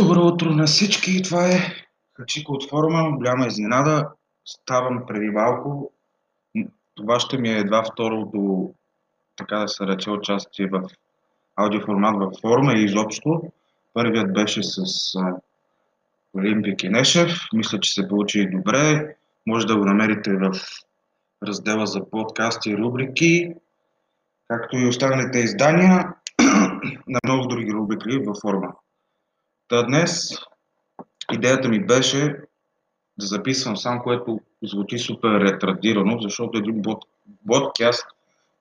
Добро утро на всички! Това е Хачико от форума. Голяма изненада. Ставам преди малко. Това ще ми е едва второто, така да се рече, участие в аудиоформат във форума и изобщо. Първият беше с Олимпия Кенешев. Мисля, че се получи добре. Може да го намерите в раздела за подкасти и рубрики, както и останалите издания на много други рубрики във форума. Та днес идеята ми беше да записвам сам, което звучи супер ретрадирано, защото един подкаст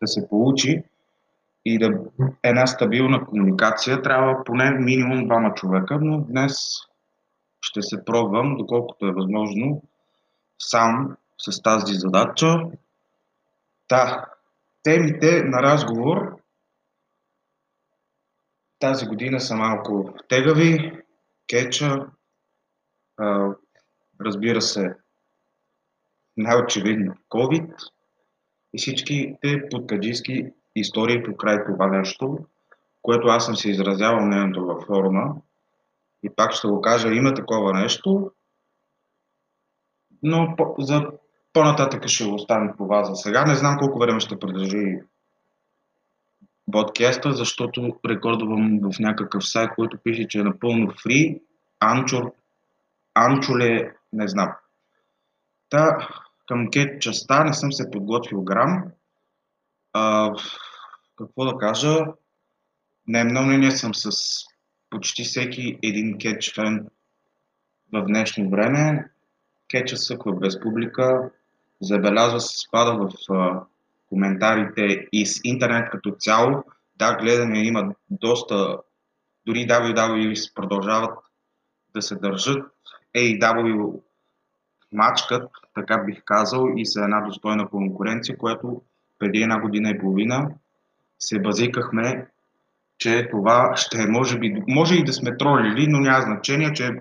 да се получи и да една стабилна комуникация. Трябва поне минимум двама човека, но днес ще се пробвам, доколкото е възможно, сам с тази задача. Та, темите на разговор. Тази година са малко тегави, кеча, а, разбира се, най-очевидно COVID и всичките подкаджийски истории по край това нещо, което аз съм се изразявал мнението във форума. И пак ще го кажа, има такова нещо, но по, за по-нататък ще го оставим по вас за сега. Не знам колко време ще продължи подкаста, защото рекордвам в някакъв сайт, който пише, че е напълно фри. Анчор, Анчоле, не знам. Та, към кет частта не съм се подготвил грам. А, какво да кажа? Не много мнение съм с почти всеки един кетч фен в днешно време. Кетча съква без публика, забелязва се спада в коментарите и с интернет като цяло. Да, гледане има доста, дори WWE продължават да се държат. AEW мачкат, така бих казал, и са една достойна конкуренция, която преди една година и половина се базикахме, че това ще е, може би, може и да сме тролили, но няма значение, че е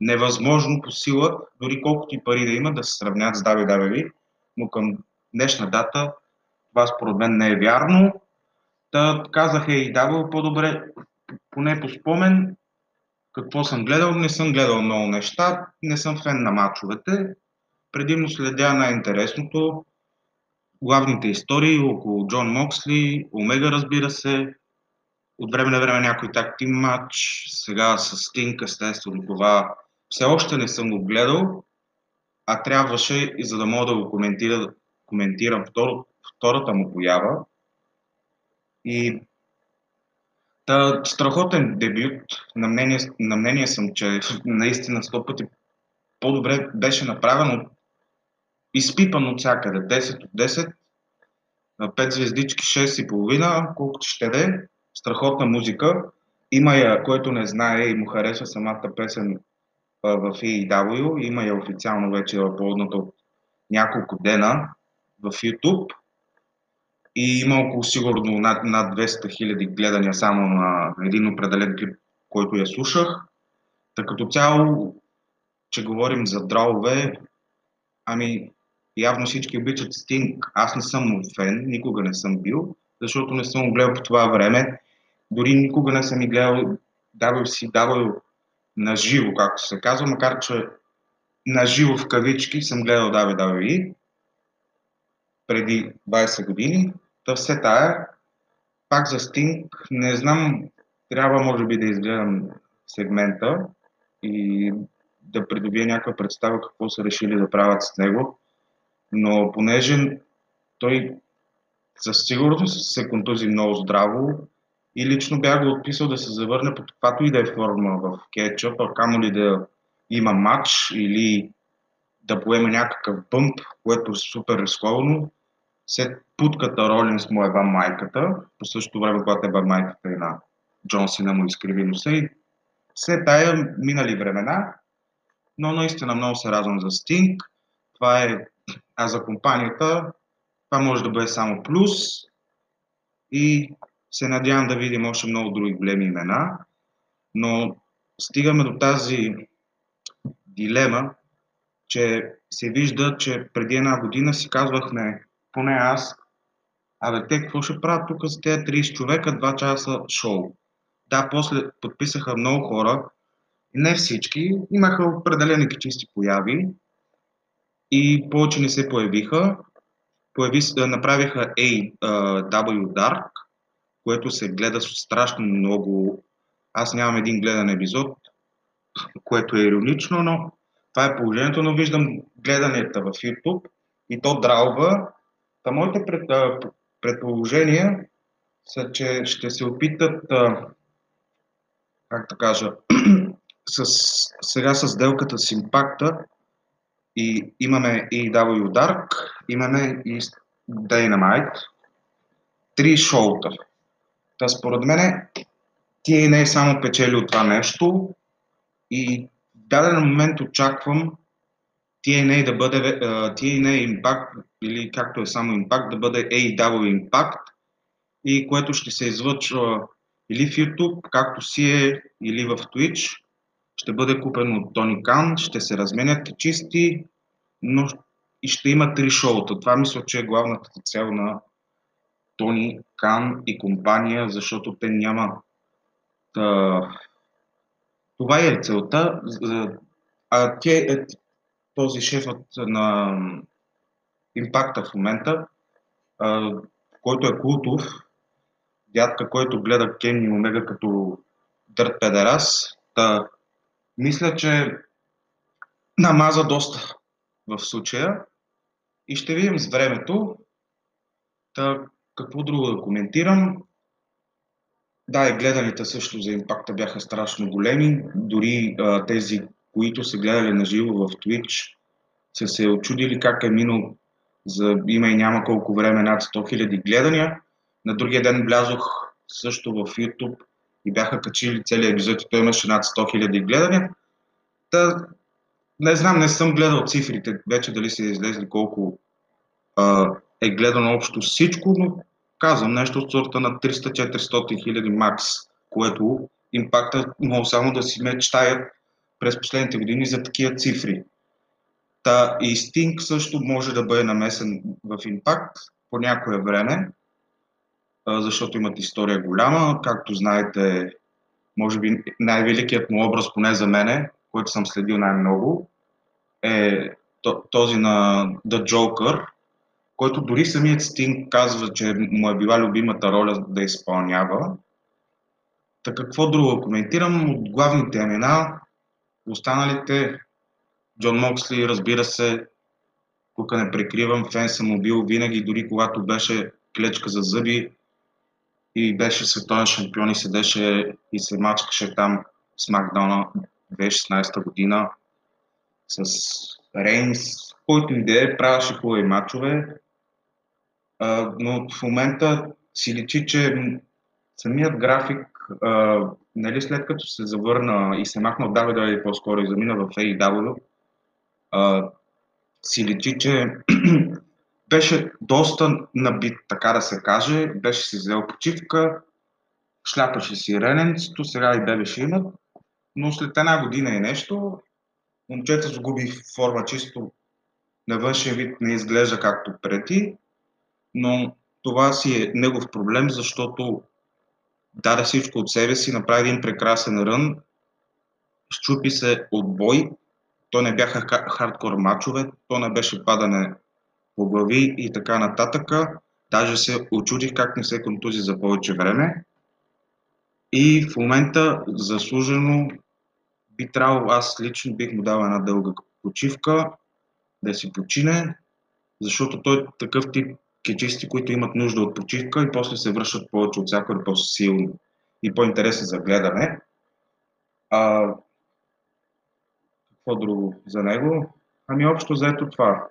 невъзможно по сила, дори колкото и пари да има, да се сравнят с WWE, но към днешна дата това според мен не е вярно. Та казаха и давал по-добре, поне по спомен, какво съм гледал. Не съм гледал много неща, не съм фен на мачовете. Предимно следя най-интересното, главните истории около Джон Моксли, Омега разбира се, от време на време някой так тим матч, сега с Стинг естествено това все още не съм го гледал, а трябваше и за да мога да го коментира, коментирам второ, втората му поява. И та, страхотен дебют. На мнение, на мнение съм, че наистина сто пъти по-добре беше направено, изпипан от всякъде. 10 от 10, 5 звездички, 6 и половина, колкото ще да е. Страхотна музика. Има я, който не знае и му харесва самата песен в EW, има я официално вече във от няколко дена в YouTube и има около сигурно над, над 200 хиляди гледания само на един определен клип, който я слушах. Та като цяло, че говорим за дрове, ами явно всички обичат Стинг. Аз не съм фен, никога не съм бил, защото не съм гледал по това време. Дори никога не съм и гледал WCW на живо, както се казва, макар че на живо в кавички съм гледал WWE преди 20 години. Та все тая, пак за Стинг, не знам, трябва може би да изгледам сегмента и да придобия някаква представа какво са решили да правят с него. Но понеже той със сигурност се контузи много здраво и лично бях го отписал да се завърне под каквато и да е форма в кетчъп, а камо ли да има матч или да поеме някакъв бъмп, което е супер рисковано. След путката Ролинс му еба майката, по същото време, когато еба майката и на Джон Сина му изкриви носа и все тая минали времена, но наистина много се радвам за Стинг. Това е, а за компанията, това може да бъде само плюс и се надявам да видим още много други големи имена, но стигаме до тази дилема, че се вижда, че преди една година си казвахме, поне аз, абе те какво ще правят тук с тези 30 човека, 2 часа шоу. Да, после подписаха много хора, Не всички. Имаха определени чисти появи и повече не се появиха. Появи, направиха AW Dark, което се гледа страшно много. Аз нямам един гледан епизод, което е иронично, но това е положението, но виждам гледанията в YouTube и то дралба. Та моите пред, предположения са, че ще се опитат, как да кажа, с, сега с сделката с импакта и имаме EW Dark, имаме и Dynamite, три шоута. Та според мен TNA само печели от това нещо и в даден момент очаквам TNA да бъде uh, TNA Impact или както е само Impact да бъде AEW Impact и което ще се излъчва или в YouTube, както си е, или в Twitch. Ще бъде купен от Тони Кан, ще се разменят чисти, но и ще има три шоута. Това мисля, че е главната цел на Тони Кан и компания, защото те няма да... Това е целта. А те, е, този шефът на импакта в момента, който е култов, дядка, който гледа Кен Омега като дърт педерас, та, мисля, че намаза доста в случая и ще видим с времето. Та, какво друго да коментирам? Да, и гледаните също за импакта бяха страшно големи. Дори а, тези, които са гледали на живо в Twitch, са се очудили как е минал за има и няма колко време над 100 000 гледания. На другия ден влязох също в YouTube и бяха качили целият епизод и той имаше над 100 000 гледания. Та, не знам, не съм гледал цифрите, вече дали са излезли колко а, е гледано общо всичко, но казвам нещо от сорта на 300-400 хиляди макс, което импакта мога само да си мечтаят през последните години за такива цифри. Та и Sting също може да бъде намесен в импакт по някое време, защото имат история голяма. Както знаете, може би най-великият му образ, поне за мене, който съм следил най-много, е този на The Joker, който дори самият Стинг казва, че му е била любимата роля да изпълнява. Така какво друго коментирам от главните имена, останалите Джон Моксли, разбира се, тук не прикривам, фен съм бил винаги, дори когато беше клечка за зъби и беше световен шампион и седеше и се мачкаше там с Макдона 2016 година с Рейнс, който и да е, правеше хубави матчове, а, но в момента си личи, че самият график, нали, след като се завърна и се махна от WWE по-скоро и замина в AEW, а, си личи, че беше доста набит, така да се каже, беше си взел почивка, шляпаше си рененцето, сега и бебе ще имат, но след една година и нещо, момчето сгуби форма чисто на външен вид, не изглежда както преди, но това си е негов проблем, защото даде всичко от себе си, направи един прекрасен рън, щупи се от бой, то не бяха хардкор матчове, то не беше падане по глави и така нататък. Даже се очудих как не се контузи за повече време. И в момента заслужено би трябвало, аз лично бих му дал една дълга почивка, да си почине, защото той такъв тип кечисти, които имат нужда от почивка и после се връщат повече от всяко по-силни и по-интересни за гледане. А, какво друго за него? Ами общо заето това.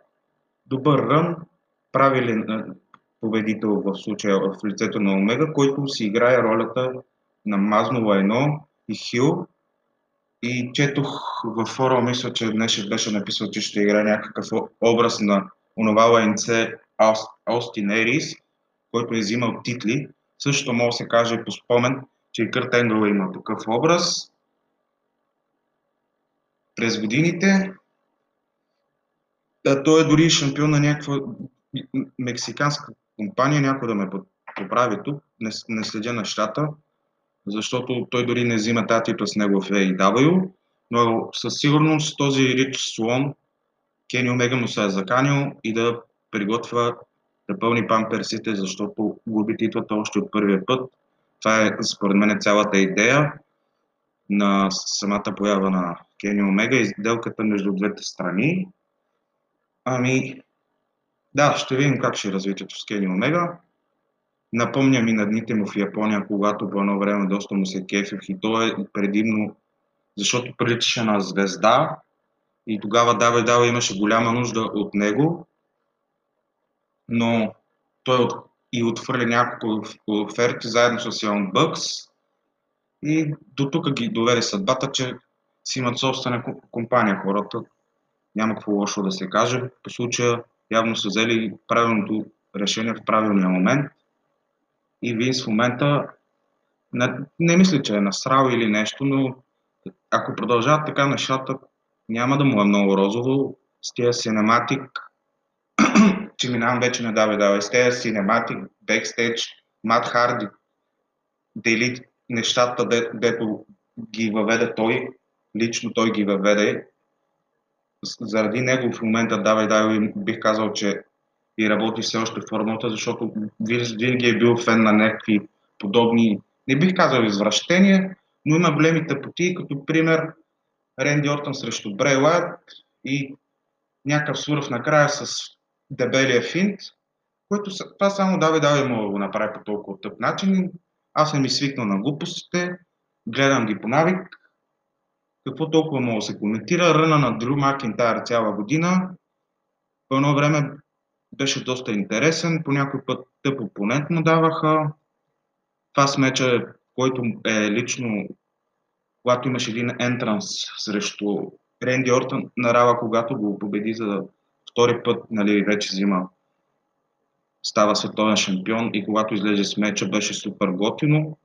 Добър рън, правилен победител в случая в лицето на Омега, който си играе ролята на Мазно Лайно и Хил. И четох във форума, мисля, че днес беше написал, че ще играе някакъв образ на онова лайнце Остин Ерис, който е взимал титли. Също може да се каже по спомен, че и Кърт Енгъл има такъв образ. През годините той е дори шампион на някаква мексиканска компания, някой да ме поправи тук, не, не следя нещата, защото той дори не взима тази титла с него в AEW. Но със сигурност този Рич Слон, Кени Омега му се е заканил и да приготвя да пълни памперсите, защото губи титлата още от първия път. Това е, според мен, цялата идея на самата поява на Кени Омега и сделката между двете страни. Ами, да, ще видим как ще развитието с Кени Омега. Напомня ми на дните му в Япония, когато по едно време доста му се кефих и то е предимно, защото приличаше на звезда и тогава Давай имаше голяма нужда от него, но той и отвърли няколко оферти заедно с Young Bucks и до тук ги доведе съдбата, че си имат собствена компания хората. Няма какво лошо да се каже. По случая явно са взели правилното решение в правилния момент. И Винс в момента не, не мисля, че е насрал или нещо, но ако продължават така нещата, няма да му е много розово. С тия синематик, че минавам вече на тия синематик, бекстейдж, Мат Харди дели нещата, де, дето ги въведе той, лично той ги въведе. Заради него в момента Давай Давай бих казал, че и работи все още в формата, защото винаги е бил фен на някакви подобни, не бих казал извращения, но има големи тъпоти, като пример Ренди Ортън срещу Брей Лайт и някакъв свърв накрая с дебелия финт, което това само давай, давай му го направи по толкова тъп начин. Аз съм и свикнал на глупостите, гледам ги по навик. Какво толкова мога да се коментира? Ръна на Дрю Макинтайр цяла година. По едно време беше доста интересен, по някой път тъп опонент му даваха. Това с меча, който е лично, когато имаш един ентранс срещу Ренди Ортън на Рава, когато го победи за втори път, нали, вече взима става световен шампион и когато излезе с меча беше супер готино.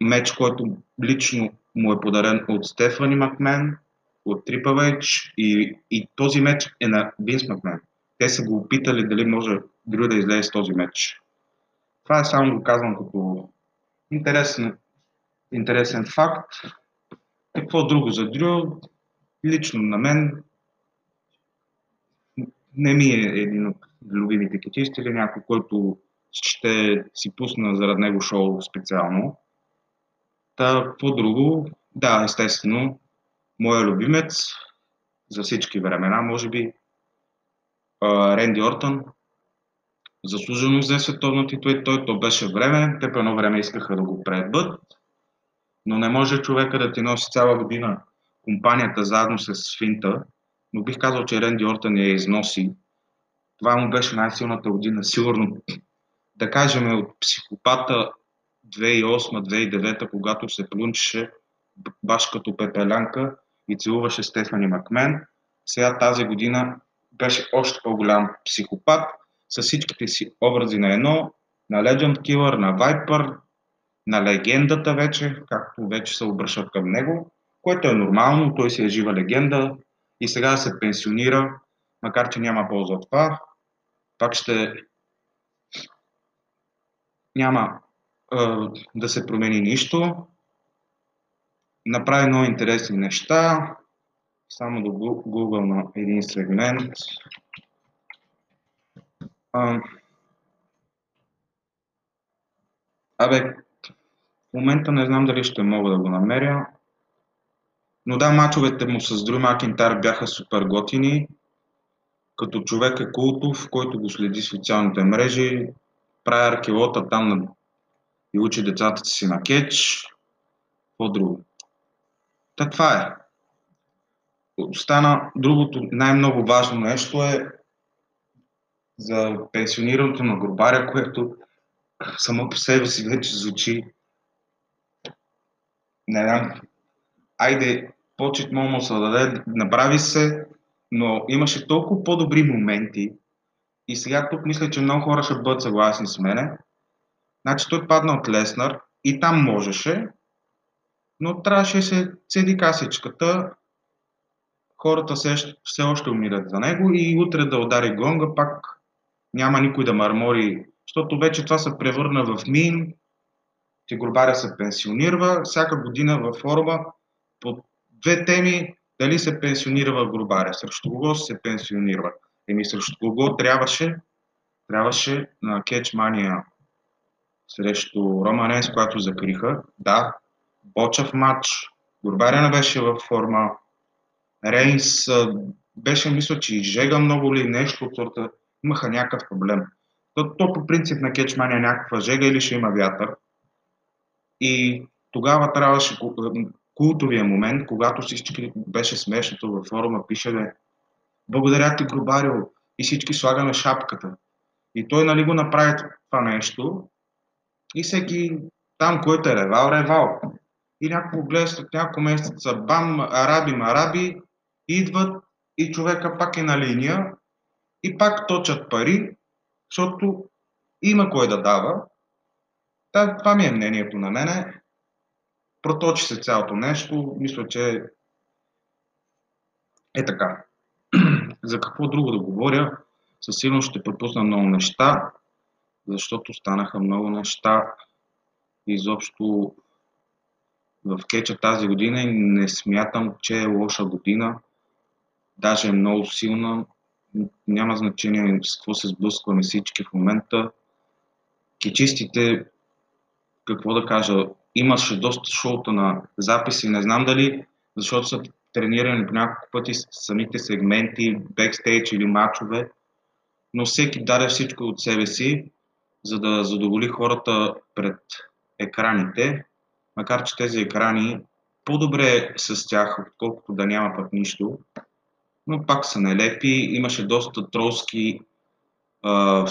Меч, който лично му е подарен от Стефани Макмен, от Трипавейч и, и този меч е на Винс Макмен те са го опитали дали може Дрю да излезе с този меч. Това е само го казвам като интересен, интересен факт. Какво друго за Дрю? Лично на мен не ми е един от любимите китисти или някой, който ще си пусна заради него шоу специално. Та, какво друго? Да, естествено, моя любимец за всички времена, може би, Ренди Ортън заслужено взе световна титла и той, то беше време. Те едно време искаха да го предбът, но не може човека да ти носи цяла година компанията заедно с Финта, но бих казал, че Ренди Ортън я износи. Това му беше най-силната година, сигурно да кажем от психопата 2008-2009, когато се плунчеше баш като пепелянка и целуваше Стефани Макмен. Сега тази година беше още по-голям психопат с всичките си образи на едно, на Legend Killer, на Viper, на легендата вече, както вече се обръщат към него, което е нормално, той си е жива легенда и сега се пенсионира, макар че няма полза от това. Пак ще няма е, да се промени нищо. Направи много интересни неща, само да Google на един сегмент. Абе, в момента не знам дали ще мога да го намеря. Но да, мачовете му с Дрю Макинтар бяха супер готини. Като човек е култов, който го следи социалните мрежи, прави аркелота там и учи децата си на кетч. Какво друго? Та това е остана другото най-много важно нещо е за пенсионирането на Горбаря, което само по себе си вече звучи не знам, айде, почет му се даде, направи се, но имаше толкова по-добри моменти и сега тук мисля, че много хора ще бъдат съгласни с мене. Значи той падна от Леснар и там можеше, но трябваше се цеди касичката хората все, все още умират за него и утре да удари гонга, пак няма никой да мармори, защото вече това се превърна в мин, че Горбаря се пенсионира, всяка година във форума по две теми, дали се пенсионира Грубаря, срещу кого се пенсионира. Еми срещу кого трябваше? Трябваше на Кетчмания срещу Романес, когато закриха. Да, Бочав матч, Горбаря не беше във форма, Рейнс беше, мисля, че изжега много ли нещо от сорта. Имаха някакъв проблем. То, то по принцип на Кетчмания някаква жега или ще има вятър. И тогава трябваше култовия момент, когато всички беше смешното във форума, пише благодаря ти, Грубарио, и всички слагаме шапката. И той нали го направи това нещо и всеки там, който е ревал, ревал. И някакво гледа след няколко месеца, бам, араби, мараби, идват и човека пак е на линия и пак точат пари, защото има кой да дава. Това ми е мнението на мене. Проточи се цялото нещо. Мисля, че е така. За какво друго да говоря? Със сигурност ще пропусна много неща, защото станаха много неща. Изобщо в кеча тази година и не смятам, че е лоша година. Даже е много силна. Няма значение с какво се сблъскваме всички в момента. Кечистите, какво да кажа, имаше доста шоута на записи. Не знам дали, защото са тренирани по няколко пъти самите сегменти, бекстейдж или матчове, но всеки даде всичко от себе си, за да задоволи хората пред екраните, макар че тези екрани по-добре с тях, отколкото да няма пък нищо, но пак са нелепи. Имаше доста тролски а,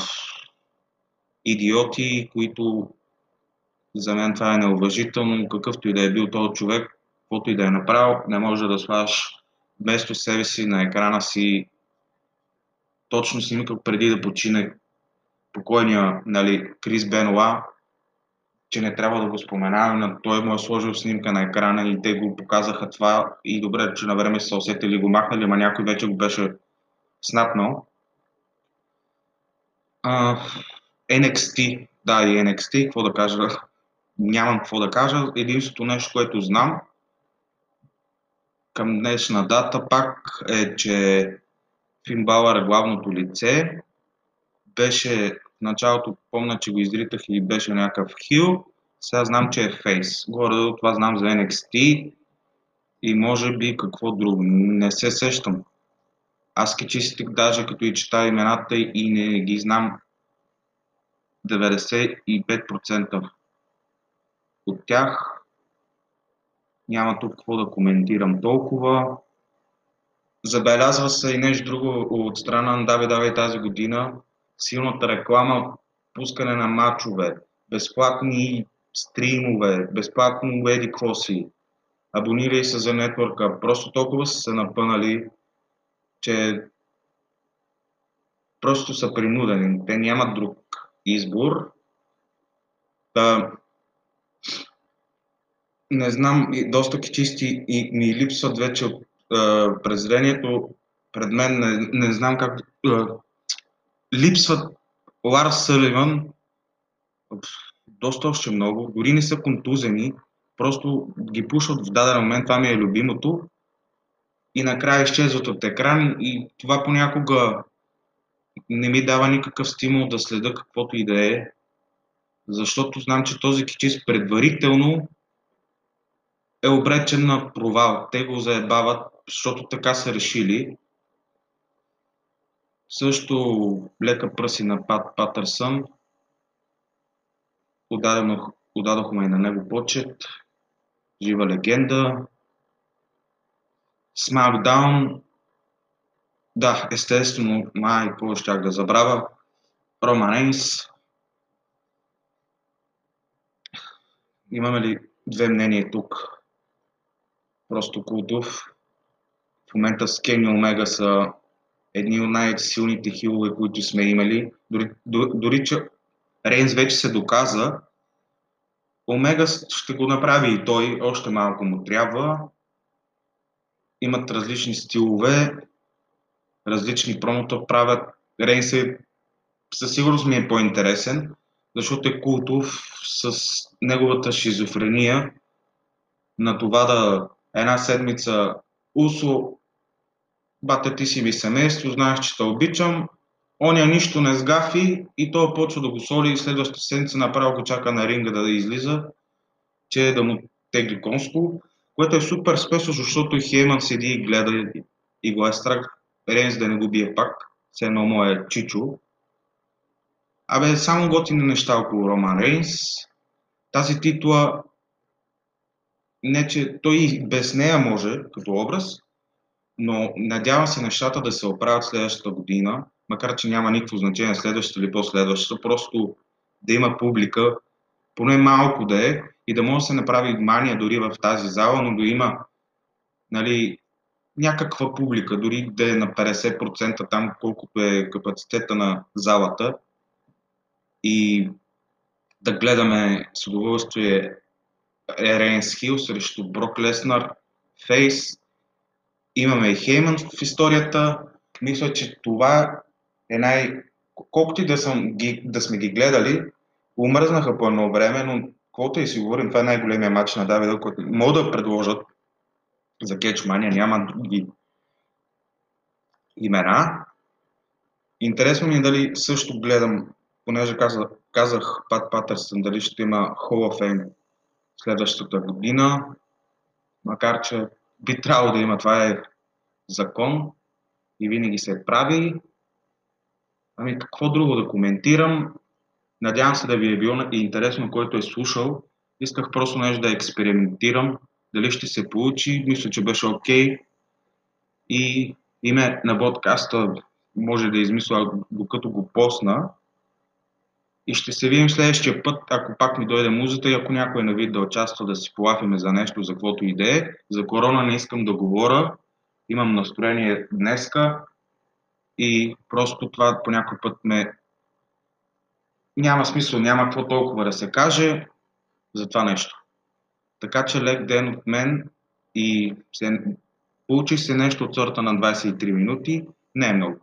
идиоти, които за мен това е неуважително, какъвто и да е бил този човек, каквото и да е направил, не може да слагаш вместо себе си на екрана си точно снимка преди да почине покойния нали, Крис Бенуа, че не трябва да го споменаваме, той му е сложил снимка на екрана и те го показаха това и добре, че на време са усетили го махнали, ама някой вече го беше снапнал. Uh, NXT, да и NXT, какво да кажа, нямам какво да кажа. Единственото нещо, което знам към днешна дата пак е, че Фин Балър е главното лице. Беше в началото, помня, че го изритах и беше някакъв хил. Сега знам, че е фейс. Горе това знам за NXT и може би какво друго. Не се сещам. Аз кечистик даже като и чета имената и не ги знам 95% от тях. Няма тук какво да коментирам толкова. Забелязва се и нещо друго от страна на Дави тази година. Силната реклама, пускане на матчове, безплатни стримове, безплатно еди кроси, абонирай се за нетворка. Просто толкова са се напънали, че просто са принудени. Те нямат друг избор. Да, не знам, доста чисти и ми липсват вече от презрението пред мен, не, не знам как... А, липсват Ларс Съливан, доста още много, дори не са контузени, просто ги пушват в даден момент, това ми е любимото, и накрая изчезват от екран и това понякога не ми дава никакъв стимул да следа каквото и да е, защото знам, че този кичист предварително е обречен на провал. Те го заебават, защото така са решили. Също лека пръси на Пат Патърсън. Отдадохме и на него почет. Жива легенда. Смакдаун. Да, естествено, май, какво щях да забравя. Роман Рейнс. Имаме ли две мнения тук? Просто култов. В момента с Кени Омега са едни от най-силните хилове, които сме имали. Дори, дори че Рейнс вече се доказа, Омега ще го направи и той, още малко му трябва. Имат различни стилове, различни промота правят. Рейнс е, със сигурност ми е по-интересен, защото е култов с неговата шизофрения на това да една седмица Усо, бате ти си ми семейство, знаеш, че те обичам, оня нищо не сгафи и той почва да го соли и следващата седмица направо го чака на ринга да излиза, че да му тегли конско, което е супер спешно, защото и Хейман седи и гледа и го е страх Рейнс да не го бие пак, все едно му е чичо. Абе, само готини неща около Роман Рейнс. Тази титла, не че той без нея може, като образ, но надявам се нещата да се оправят следващата година, макар че няма никакво значение следващата или последващата, просто да има публика, поне малко да е, и да може да се направи мания дори в тази зала, но да има нали, някаква публика, дори да е на 50% там, колкото е капацитета на залата. И да гледаме с удоволствие Рейнс Хил срещу Брок Леснар, Фейс. Имаме и Хейман в историята. Мисля, че това е най... Колкото и да, съм, ги, да сме ги гледали, умръзнаха по едно време, но каквото и си говорим, това е най-големия матч на Давида, който могат да предложат за кетчмания, няма други имена. Интересно ми е дали също гледам, понеже казах, казах Пат Патърсън, дали ще има Hall of Fame следващата година, макар че би трябвало да има, това е закон и винаги се прави. Ами какво друго да коментирам? Надявам се да ви е било интересно, който е слушал. Исках просто нещо да експериментирам, дали ще се получи. Мисля, че беше окей. Okay. И име на подкаста може да измисля докато го посна. И ще се видим следващия път, ако пак ми дойде музата и ако някой е на вид да участва, да си полафиме за нещо, за каквото и е. За корона не искам да говоря. Имам настроение днеска и просто това по някой път ме... Няма смисъл, няма какво толкова да се каже за това нещо. Така че лек ден от мен и се... получи се нещо от сорта на 23 минути. Не е много.